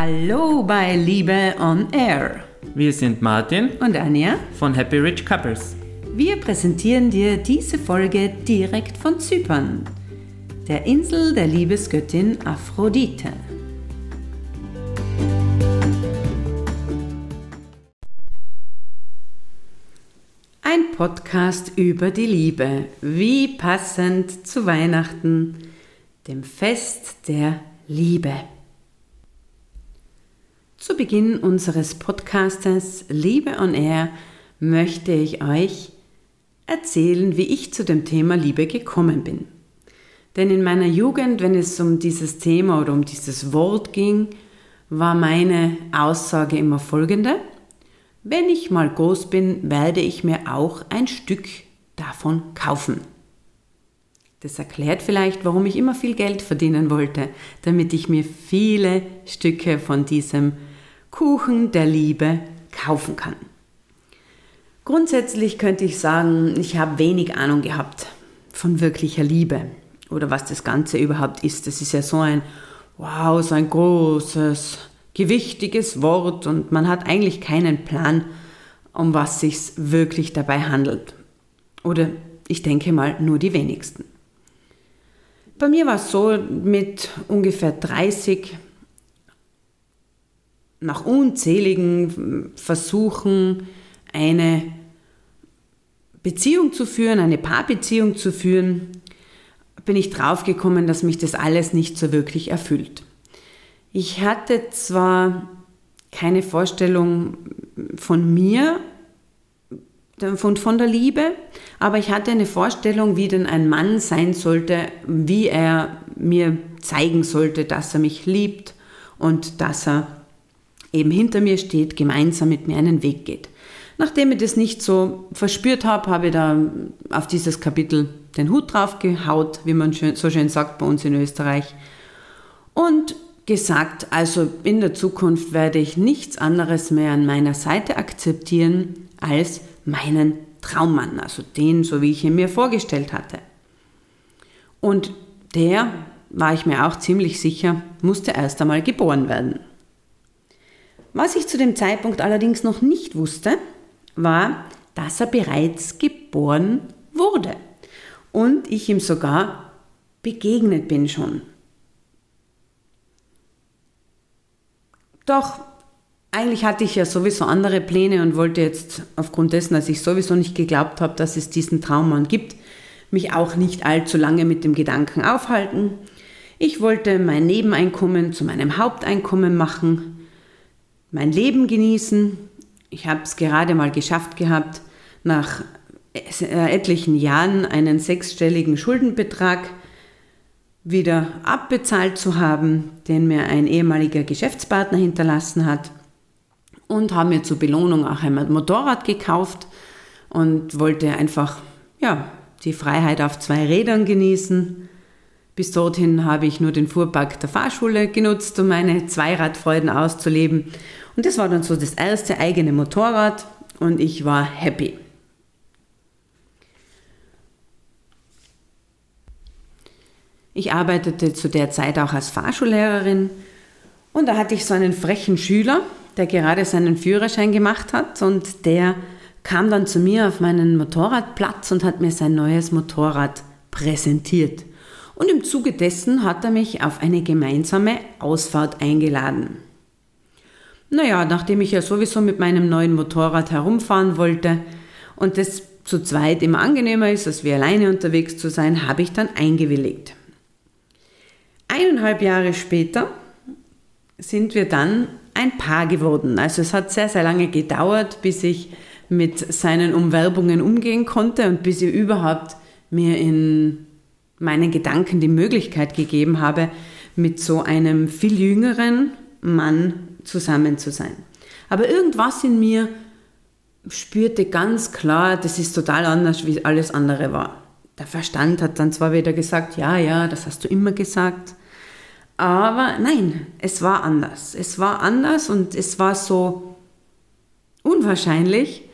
Hallo bei Liebe on Air Wir sind Martin und Anja. von Happy Rich Couples. Wir präsentieren dir diese Folge direkt von Zypern, der Insel der Liebesgöttin Aphrodite. Ein Podcast über die Liebe, wie passend zu Weihnachten, dem Fest der Liebe. Zu Beginn unseres Podcastes Liebe on Air möchte ich euch erzählen, wie ich zu dem Thema Liebe gekommen bin. Denn in meiner Jugend, wenn es um dieses Thema oder um dieses Wort ging, war meine Aussage immer folgende. Wenn ich mal groß bin, werde ich mir auch ein Stück davon kaufen. Das erklärt vielleicht, warum ich immer viel Geld verdienen wollte, damit ich mir viele Stücke von diesem Kuchen der Liebe kaufen kann. Grundsätzlich könnte ich sagen, ich habe wenig Ahnung gehabt von wirklicher Liebe oder was das Ganze überhaupt ist. Das ist ja so ein, wow, so ein großes, gewichtiges Wort und man hat eigentlich keinen Plan, um was sich wirklich dabei handelt. Oder ich denke mal nur die wenigsten. Bei mir war es so, mit ungefähr 30, nach unzähligen Versuchen, eine Beziehung zu führen, eine Paarbeziehung zu führen, bin ich draufgekommen, dass mich das alles nicht so wirklich erfüllt. Ich hatte zwar keine Vorstellung von mir, von, von der Liebe, aber ich hatte eine Vorstellung, wie denn ein Mann sein sollte, wie er mir zeigen sollte, dass er mich liebt und dass er eben hinter mir steht, gemeinsam mit mir einen Weg geht. Nachdem ich das nicht so verspürt habe, habe ich da auf dieses Kapitel den Hut drauf gehaut, wie man so schön sagt bei uns in Österreich. Und gesagt, also in der Zukunft werde ich nichts anderes mehr an meiner Seite akzeptieren als meinen Traummann, also den, so wie ich ihn mir vorgestellt hatte. Und der, war ich mir auch ziemlich sicher, musste erst einmal geboren werden. Was ich zu dem Zeitpunkt allerdings noch nicht wusste, war, dass er bereits geboren wurde und ich ihm sogar begegnet bin schon. Doch eigentlich hatte ich ja sowieso andere Pläne und wollte jetzt aufgrund dessen, dass ich sowieso nicht geglaubt habe, dass es diesen Traummann gibt, mich auch nicht allzu lange mit dem Gedanken aufhalten. Ich wollte mein Nebeneinkommen zu meinem Haupteinkommen machen, mein Leben genießen. Ich habe es gerade mal geschafft gehabt, nach etlichen Jahren einen sechsstelligen Schuldenbetrag wieder abbezahlt zu haben, den mir ein ehemaliger Geschäftspartner hinterlassen hat und habe mir zur Belohnung auch einmal Motorrad gekauft und wollte einfach ja, die Freiheit auf zwei Rädern genießen. Bis dorthin habe ich nur den Fuhrpark der Fahrschule genutzt, um meine Zweiradfreuden auszuleben. Und das war dann so das erste eigene Motorrad und ich war happy. Ich arbeitete zu der Zeit auch als Fahrschullehrerin und da hatte ich so einen frechen Schüler, der gerade seinen Führerschein gemacht hat und der kam dann zu mir auf meinen Motorradplatz und hat mir sein neues Motorrad präsentiert. Und im Zuge dessen hat er mich auf eine gemeinsame Ausfahrt eingeladen. Naja, nachdem ich ja sowieso mit meinem neuen Motorrad herumfahren wollte und das zu zweit immer angenehmer ist, als wie alleine unterwegs zu sein, habe ich dann eingewilligt. Eineinhalb Jahre später sind wir dann ein Paar geworden. Also es hat sehr, sehr lange gedauert, bis ich mit seinen Umwerbungen umgehen konnte und bis ich überhaupt mir in meinen Gedanken die Möglichkeit gegeben habe, mit so einem viel jüngeren Mann zusammen zu sein. Aber irgendwas in mir spürte ganz klar, das ist total anders, wie alles andere war. Der Verstand hat dann zwar wieder gesagt, ja, ja, das hast du immer gesagt, aber nein, es war anders. Es war anders und es war so unwahrscheinlich.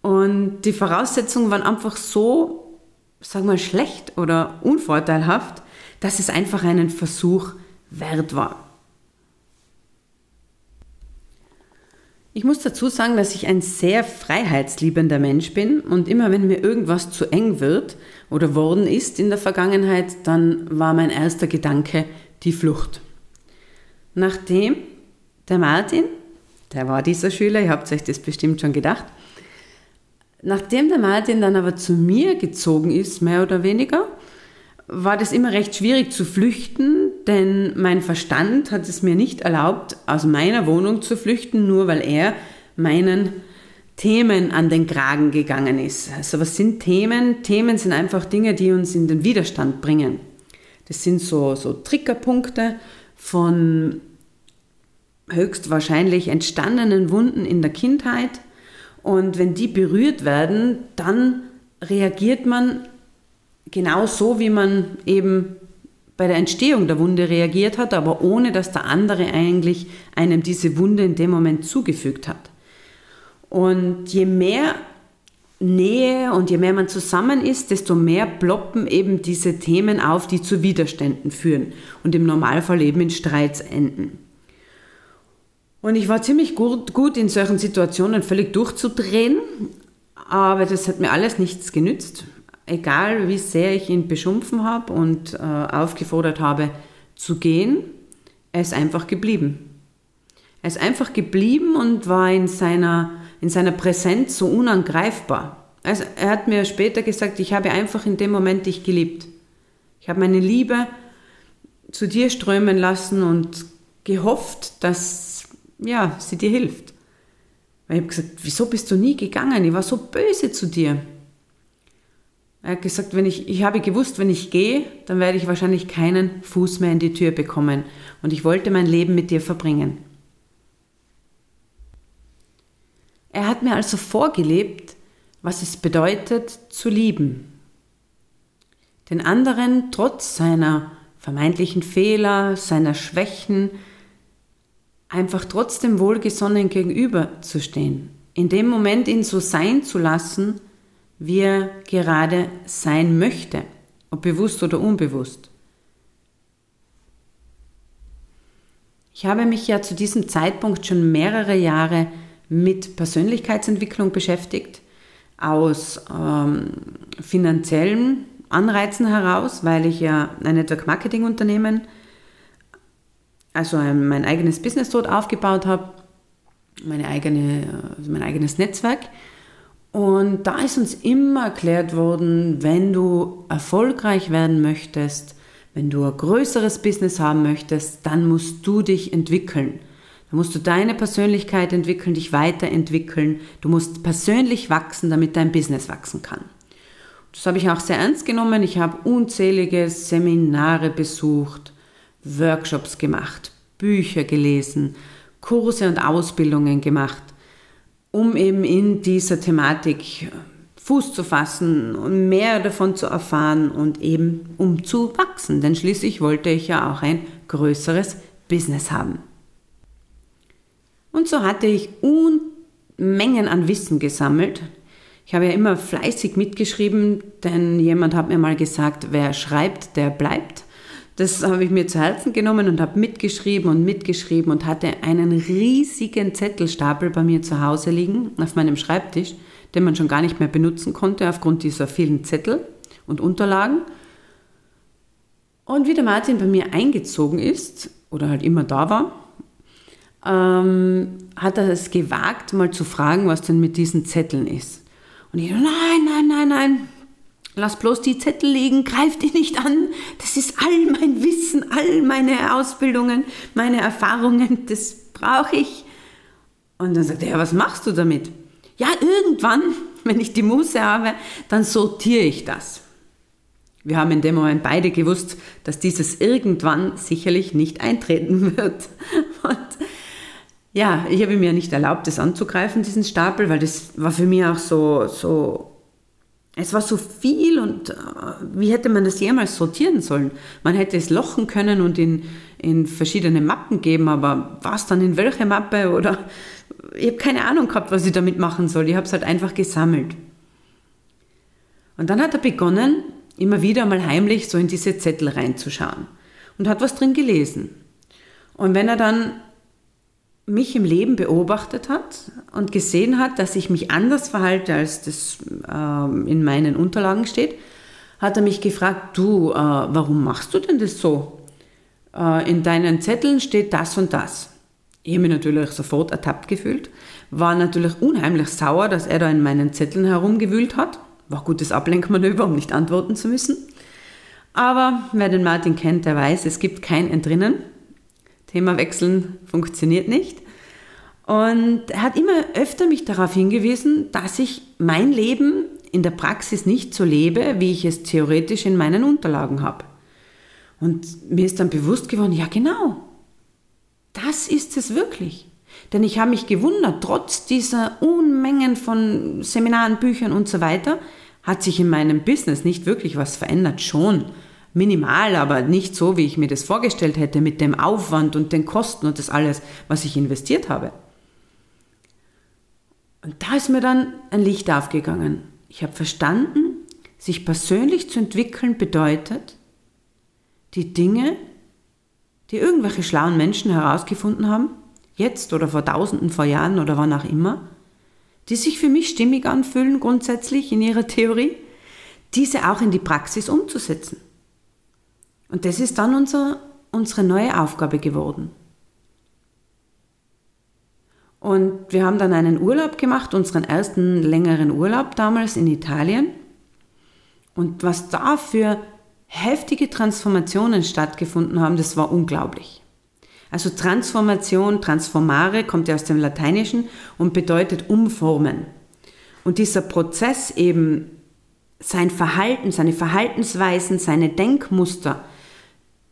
Und die Voraussetzungen waren einfach so, sagen wir, schlecht oder unvorteilhaft, dass es einfach einen Versuch wert war. Ich muss dazu sagen, dass ich ein sehr freiheitsliebender Mensch bin und immer wenn mir irgendwas zu eng wird oder worden ist in der Vergangenheit, dann war mein erster Gedanke die Flucht. Nachdem der Martin, der war dieser Schüler, ihr habt euch das bestimmt schon gedacht, nachdem der Martin dann aber zu mir gezogen ist, mehr oder weniger, war das immer recht schwierig zu flüchten, denn mein Verstand hat es mir nicht erlaubt, aus meiner Wohnung zu flüchten, nur weil er meinen Themen an den Kragen gegangen ist. Also was sind Themen? Themen sind einfach Dinge, die uns in den Widerstand bringen. Das sind so, so Triggerpunkte von höchstwahrscheinlich entstandenen Wunden in der Kindheit. Und wenn die berührt werden, dann reagiert man genau so, wie man eben bei der Entstehung der Wunde reagiert hat, aber ohne dass der andere eigentlich einem diese Wunde in dem Moment zugefügt hat. Und je mehr Nähe und je mehr man zusammen ist, desto mehr ploppen eben diese Themen auf, die zu Widerständen führen und im Normalfall eben in Streits enden. Und ich war ziemlich gut, gut in solchen Situationen völlig durchzudrehen, aber das hat mir alles nichts genützt egal wie sehr ich ihn beschumpfen habe und äh, aufgefordert habe zu gehen, er ist einfach geblieben. Er ist einfach geblieben und war in seiner, in seiner Präsenz so unangreifbar. Also er hat mir später gesagt, ich habe einfach in dem Moment dich geliebt. Ich habe meine Liebe zu dir strömen lassen und gehofft, dass ja, sie dir hilft. Weil ich habe gesagt, wieso bist du nie gegangen? Ich war so böse zu dir. Er hat gesagt, wenn ich, ich habe gewusst, wenn ich gehe, dann werde ich wahrscheinlich keinen Fuß mehr in die Tür bekommen. Und ich wollte mein Leben mit dir verbringen. Er hat mir also vorgelebt, was es bedeutet zu lieben. Den anderen trotz seiner vermeintlichen Fehler, seiner Schwächen, einfach trotzdem wohlgesonnen gegenüberzustehen. In dem Moment ihn so sein zu lassen, wie er gerade sein möchte, ob bewusst oder unbewusst. Ich habe mich ja zu diesem Zeitpunkt schon mehrere Jahre mit Persönlichkeitsentwicklung beschäftigt, aus ähm, finanziellen Anreizen heraus, weil ich ja ein Network Marketing Unternehmen, also ein, mein eigenes Business dort aufgebaut habe, meine eigene, also mein eigenes Netzwerk und da ist uns immer erklärt worden, wenn du erfolgreich werden möchtest, wenn du ein größeres Business haben möchtest, dann musst du dich entwickeln. Da musst du deine Persönlichkeit entwickeln, dich weiterentwickeln. Du musst persönlich wachsen, damit dein Business wachsen kann. Das habe ich auch sehr ernst genommen. Ich habe unzählige Seminare besucht, Workshops gemacht, Bücher gelesen, Kurse und Ausbildungen gemacht um eben in dieser Thematik Fuß zu fassen und mehr davon zu erfahren und eben um zu wachsen. Denn schließlich wollte ich ja auch ein größeres Business haben. Und so hatte ich Unmengen an Wissen gesammelt. Ich habe ja immer fleißig mitgeschrieben, denn jemand hat mir mal gesagt, wer schreibt, der bleibt. Das habe ich mir zu Herzen genommen und habe mitgeschrieben und mitgeschrieben und hatte einen riesigen Zettelstapel bei mir zu Hause liegen auf meinem Schreibtisch, den man schon gar nicht mehr benutzen konnte aufgrund dieser vielen Zettel und Unterlagen. Und wie der Martin bei mir eingezogen ist oder halt immer da war, ähm, hat er es gewagt, mal zu fragen, was denn mit diesen Zetteln ist. Und ich, nein, nein, nein, nein, Lass bloß die Zettel liegen, greif die nicht an. Das ist all mein Wissen, all meine Ausbildungen, meine Erfahrungen, das brauche ich. Und dann sagt er, ja, was machst du damit? Ja, irgendwann, wenn ich die Muße habe, dann sortiere ich das. Wir haben in dem Moment beide gewusst, dass dieses irgendwann sicherlich nicht eintreten wird. Und ja, ich habe mir nicht erlaubt, das anzugreifen, diesen Stapel, weil das war für mich auch so, so es war so viel und äh, wie hätte man das jemals sortieren sollen? Man hätte es lochen können und in, in verschiedene Mappen geben, aber was dann in welche Mappe oder ich habe keine Ahnung gehabt, was ich damit machen soll. Ich habe es halt einfach gesammelt. Und dann hat er begonnen, immer wieder mal heimlich so in diese Zettel reinzuschauen und hat was drin gelesen. Und wenn er dann mich im Leben beobachtet hat und gesehen hat, dass ich mich anders verhalte, als das äh, in meinen Unterlagen steht, hat er mich gefragt, du, äh, warum machst du denn das so? Äh, in deinen Zetteln steht das und das. Ich habe mich natürlich sofort ertappt gefühlt, war natürlich unheimlich sauer, dass er da in meinen Zetteln herumgewühlt hat. War gutes Ablenkmanöver, um nicht antworten zu müssen. Aber wer den Martin kennt, der weiß, es gibt kein Entrinnen. Thema wechseln funktioniert nicht. Und er hat immer öfter mich darauf hingewiesen, dass ich mein Leben in der Praxis nicht so lebe, wie ich es theoretisch in meinen Unterlagen habe. Und mir ist dann bewusst geworden, ja genau, das ist es wirklich. Denn ich habe mich gewundert, trotz dieser Unmengen von Seminaren, Büchern und so weiter, hat sich in meinem Business nicht wirklich was verändert. Schon minimal, aber nicht so, wie ich mir das vorgestellt hätte, mit dem Aufwand und den Kosten und das alles, was ich investiert habe. Und da ist mir dann ein Licht aufgegangen. Ich habe verstanden, sich persönlich zu entwickeln bedeutet, die Dinge, die irgendwelche schlauen Menschen herausgefunden haben, jetzt oder vor Tausenden, vor Jahren oder wann auch immer, die sich für mich stimmig anfühlen grundsätzlich in ihrer Theorie, diese auch in die Praxis umzusetzen. Und das ist dann unser, unsere neue Aufgabe geworden. Und wir haben dann einen Urlaub gemacht, unseren ersten längeren Urlaub damals in Italien. Und was da für heftige Transformationen stattgefunden haben, das war unglaublich. Also Transformation, transformare kommt ja aus dem Lateinischen und bedeutet umformen. Und dieser Prozess eben sein Verhalten, seine Verhaltensweisen, seine Denkmuster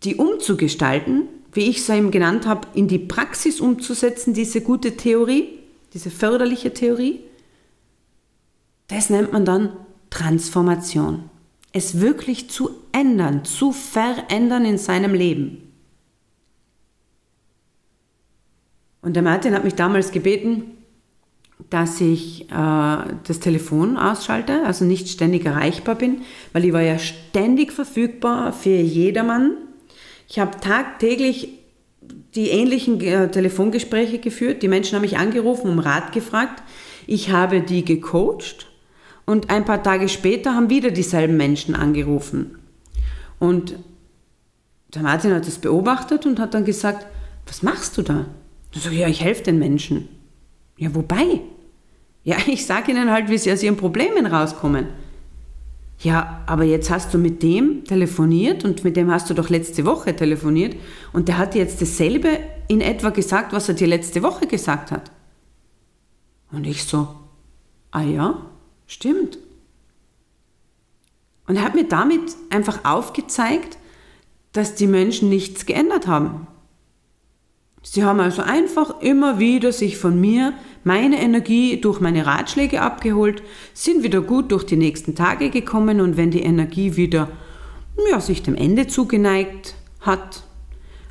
die umzugestalten, wie ich es eben genannt habe, in die Praxis umzusetzen, diese gute Theorie, diese förderliche Theorie, das nennt man dann Transformation. Es wirklich zu ändern, zu verändern in seinem Leben. Und der Martin hat mich damals gebeten, dass ich äh, das Telefon ausschalte, also nicht ständig erreichbar bin, weil ich war ja ständig verfügbar für jedermann, ich habe tagtäglich die ähnlichen äh, Telefongespräche geführt. Die Menschen haben mich angerufen, um Rat gefragt. Ich habe die gecoacht und ein paar Tage später haben wieder dieselben Menschen angerufen. Und der Martin hat das beobachtet und hat dann gesagt, was machst du da? Ich so, ja, ich helfe den Menschen. Ja, wobei? Ja, ich sage ihnen halt, wie sie aus ihren Problemen rauskommen. Ja, aber jetzt hast du mit dem telefoniert und mit dem hast du doch letzte Woche telefoniert und der hat jetzt dasselbe in etwa gesagt, was er dir letzte Woche gesagt hat. Und ich so, ah ja, stimmt. Und er hat mir damit einfach aufgezeigt, dass die Menschen nichts geändert haben. Sie haben also einfach immer wieder sich von mir meine Energie durch meine Ratschläge abgeholt, sind wieder gut durch die nächsten Tage gekommen und wenn die Energie wieder ja, sich dem Ende zugeneigt hat,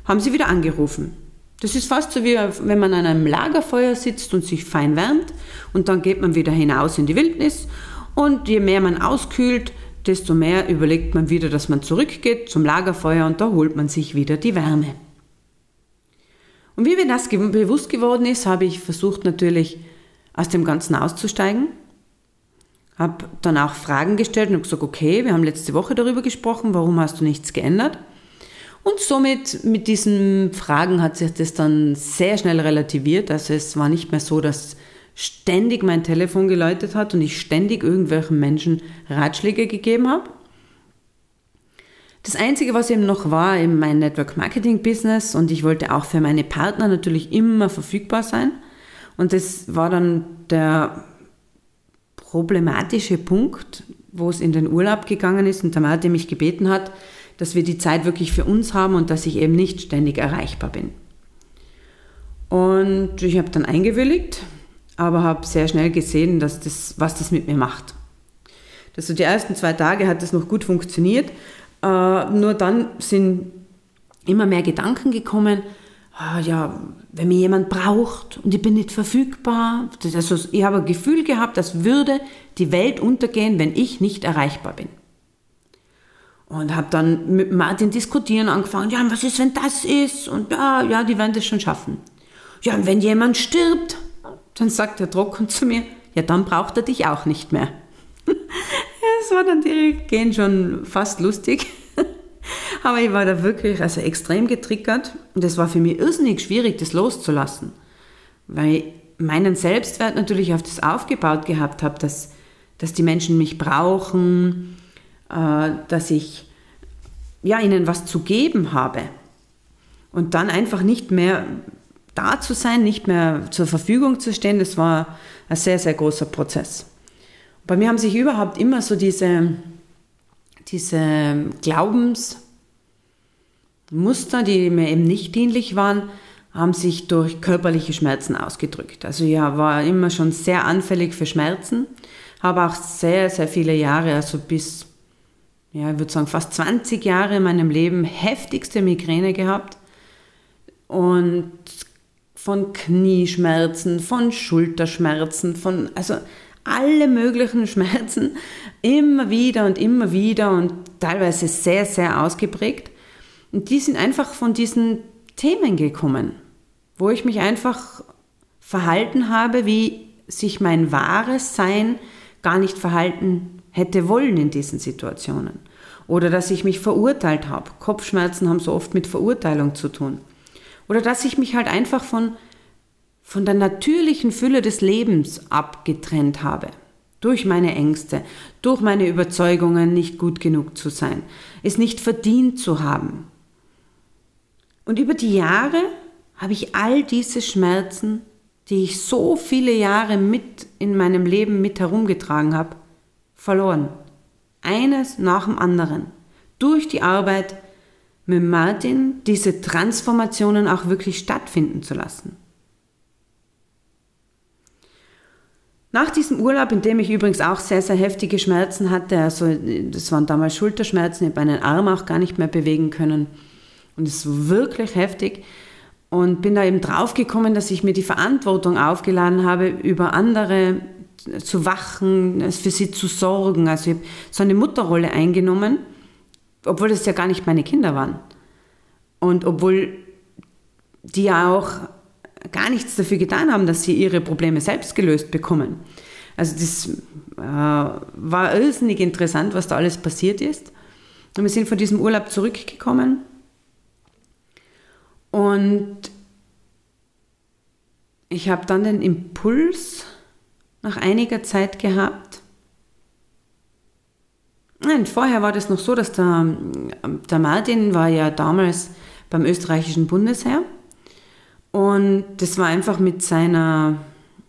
haben sie wieder angerufen. Das ist fast so wie wenn man an einem Lagerfeuer sitzt und sich fein wärmt und dann geht man wieder hinaus in die Wildnis und je mehr man auskühlt, desto mehr überlegt man wieder, dass man zurückgeht zum Lagerfeuer und da holt man sich wieder die Wärme. Und wie mir das bewusst geworden ist, habe ich versucht natürlich aus dem Ganzen auszusteigen. Habe dann auch Fragen gestellt und gesagt, okay, wir haben letzte Woche darüber gesprochen, warum hast du nichts geändert? Und somit mit diesen Fragen hat sich das dann sehr schnell relativiert. Also es war nicht mehr so, dass ständig mein Telefon geläutet hat und ich ständig irgendwelchen Menschen Ratschläge gegeben habe, das Einzige, was eben noch war, eben mein Network Marketing Business und ich wollte auch für meine Partner natürlich immer verfügbar sein. Und das war dann der problematische Punkt, wo es in den Urlaub gegangen ist und der Martin mich gebeten hat, dass wir die Zeit wirklich für uns haben und dass ich eben nicht ständig erreichbar bin. Und ich habe dann eingewilligt, aber habe sehr schnell gesehen, dass das, was das mit mir macht. Also die ersten zwei Tage hat das noch gut funktioniert, äh, nur dann sind immer mehr Gedanken gekommen, ah, ja, wenn mir jemand braucht und ich bin nicht verfügbar. Also ich habe ein Gefühl gehabt, als würde die Welt untergehen, wenn ich nicht erreichbar bin. Und habe dann mit Martin diskutieren angefangen, ja, was ist, wenn das ist? Und ja, ja, die werden das schon schaffen. Ja, und wenn jemand stirbt, dann sagt der Trocken zu mir, ja, dann braucht er dich auch nicht mehr. Es war dann direkt schon fast lustig. Aber ich war da wirklich also extrem getriggert und es war für mich irrsinnig schwierig, das loszulassen. Weil ich meinen Selbstwert natürlich auf das aufgebaut gehabt habe, dass, dass die Menschen mich brauchen, äh, dass ich ja, ihnen was zu geben habe. Und dann einfach nicht mehr da zu sein, nicht mehr zur Verfügung zu stehen, das war ein sehr, sehr großer Prozess. Bei mir haben sich überhaupt immer so diese, diese Glaubensmuster, die mir eben nicht dienlich waren, haben sich durch körperliche Schmerzen ausgedrückt. Also ja, war immer schon sehr anfällig für Schmerzen, habe auch sehr, sehr viele Jahre, also bis, ja, ich würde sagen fast 20 Jahre in meinem Leben heftigste Migräne gehabt und von Knieschmerzen, von Schulterschmerzen, von, also alle möglichen Schmerzen immer wieder und immer wieder und teilweise sehr, sehr ausgeprägt. Und die sind einfach von diesen Themen gekommen, wo ich mich einfach verhalten habe, wie sich mein wahres Sein gar nicht verhalten hätte wollen in diesen Situationen. Oder dass ich mich verurteilt habe. Kopfschmerzen haben so oft mit Verurteilung zu tun. Oder dass ich mich halt einfach von von der natürlichen Fülle des Lebens abgetrennt habe. Durch meine Ängste, durch meine Überzeugungen, nicht gut genug zu sein, es nicht verdient zu haben. Und über die Jahre habe ich all diese Schmerzen, die ich so viele Jahre mit in meinem Leben mit herumgetragen habe, verloren. Eines nach dem anderen. Durch die Arbeit mit Martin diese Transformationen auch wirklich stattfinden zu lassen. Nach diesem Urlaub, in dem ich übrigens auch sehr, sehr heftige Schmerzen hatte, also das waren damals Schulterschmerzen, ich habe meinen Arm auch gar nicht mehr bewegen können und es war wirklich heftig und bin da eben draufgekommen, dass ich mir die Verantwortung aufgeladen habe, über andere zu wachen, für sie zu sorgen. Also ich habe so eine Mutterrolle eingenommen, obwohl das ja gar nicht meine Kinder waren. Und obwohl die ja auch gar nichts dafür getan haben, dass sie ihre Probleme selbst gelöst bekommen. Also das äh, war irrsinnig interessant, was da alles passiert ist. Und wir sind von diesem Urlaub zurückgekommen und ich habe dann den Impuls nach einiger Zeit gehabt. Nein, vorher war das noch so, dass der, der Martin war ja damals beim österreichischen Bundesheer und das war einfach mit seiner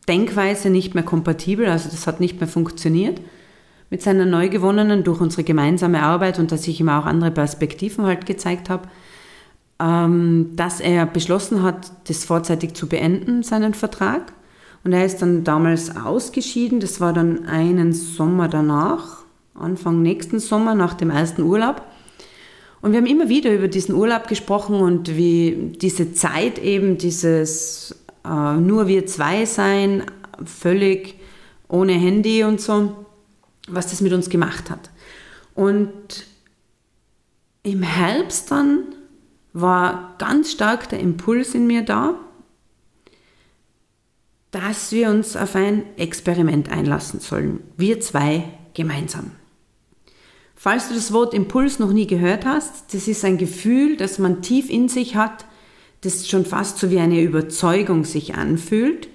Denkweise nicht mehr kompatibel, also das hat nicht mehr funktioniert. Mit seiner neu gewonnenen, durch unsere gemeinsame Arbeit und dass ich ihm auch andere Perspektiven halt gezeigt habe, ähm, dass er beschlossen hat, das vorzeitig zu beenden, seinen Vertrag. Und er ist dann damals ausgeschieden, das war dann einen Sommer danach, Anfang nächsten Sommer, nach dem ersten Urlaub. Und wir haben immer wieder über diesen Urlaub gesprochen und wie diese Zeit eben, dieses äh, nur wir zwei sein, völlig ohne Handy und so, was das mit uns gemacht hat. Und im Herbst dann war ganz stark der Impuls in mir da, dass wir uns auf ein Experiment einlassen sollen. Wir zwei gemeinsam. Falls du das Wort Impuls noch nie gehört hast, das ist ein Gefühl, das man tief in sich hat, das schon fast so wie eine Überzeugung sich anfühlt.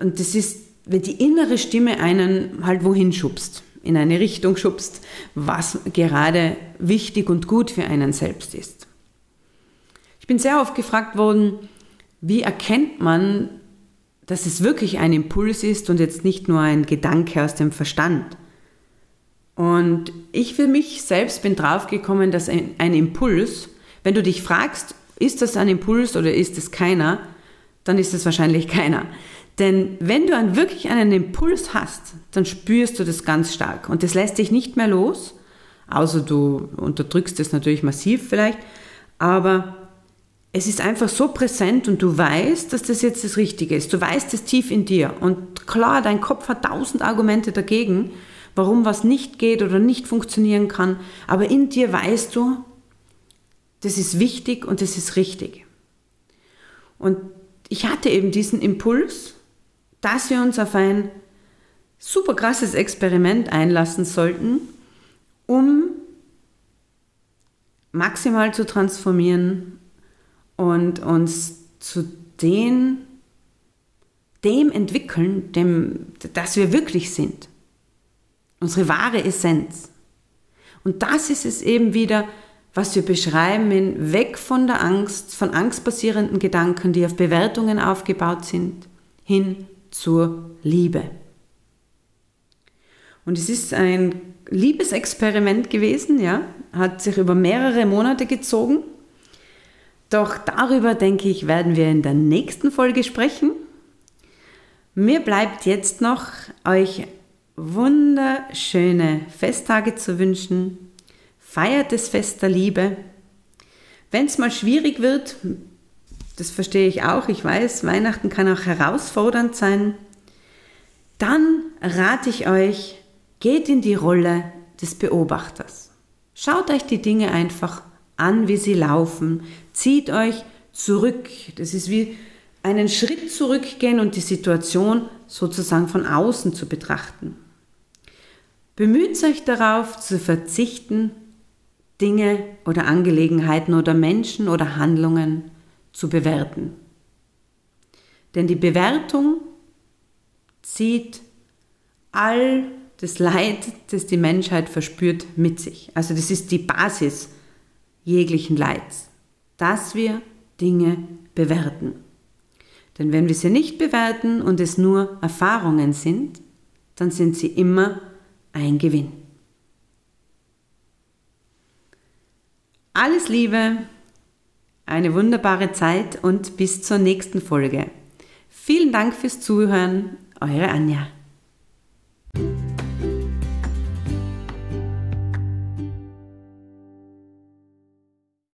Und das ist, wenn die innere Stimme einen halt wohin schubst, in eine Richtung schubst, was gerade wichtig und gut für einen selbst ist. Ich bin sehr oft gefragt worden, wie erkennt man, dass es wirklich ein Impuls ist und jetzt nicht nur ein Gedanke aus dem Verstand? Und ich für mich selbst bin draufgekommen, dass ein, ein, Impuls, wenn du dich fragst, ist das ein Impuls oder ist es keiner, dann ist es wahrscheinlich keiner. Denn wenn du einen, wirklich einen Impuls hast, dann spürst du das ganz stark und das lässt dich nicht mehr los, außer du unterdrückst es natürlich massiv vielleicht, aber es ist einfach so präsent und du weißt, dass das jetzt das Richtige ist. Du weißt es tief in dir und klar, dein Kopf hat tausend Argumente dagegen, warum was nicht geht oder nicht funktionieren kann, aber in dir weißt du, das ist wichtig und das ist richtig. Und ich hatte eben diesen Impuls, dass wir uns auf ein super krasses Experiment einlassen sollten, um maximal zu transformieren und uns zu den, dem entwickeln, dem, das wir wirklich sind. Unsere wahre Essenz. Und das ist es eben wieder, was wir beschreiben in weg von der Angst, von angstbasierenden Gedanken, die auf Bewertungen aufgebaut sind, hin zur Liebe. Und es ist ein Liebesexperiment gewesen, ja, hat sich über mehrere Monate gezogen. Doch darüber, denke ich, werden wir in der nächsten Folge sprechen. Mir bleibt jetzt noch, euch wunderschöne Festtage zu wünschen. Feiert das Fest der Liebe. Wenn es mal schwierig wird, das verstehe ich auch, ich weiß, Weihnachten kann auch herausfordernd sein, dann rate ich euch, geht in die Rolle des Beobachters. Schaut euch die Dinge einfach an, wie sie laufen. Zieht euch zurück. Das ist wie einen Schritt zurückgehen und die Situation sozusagen von außen zu betrachten. Bemüht euch darauf zu verzichten, Dinge oder Angelegenheiten oder Menschen oder Handlungen zu bewerten. Denn die Bewertung zieht all das Leid, das die Menschheit verspürt, mit sich. Also das ist die Basis jeglichen Leids, dass wir Dinge bewerten. Denn wenn wir sie nicht bewerten und es nur Erfahrungen sind, dann sind sie immer ein Gewinn. Alles Liebe, eine wunderbare Zeit und bis zur nächsten Folge. Vielen Dank fürs Zuhören, eure Anja.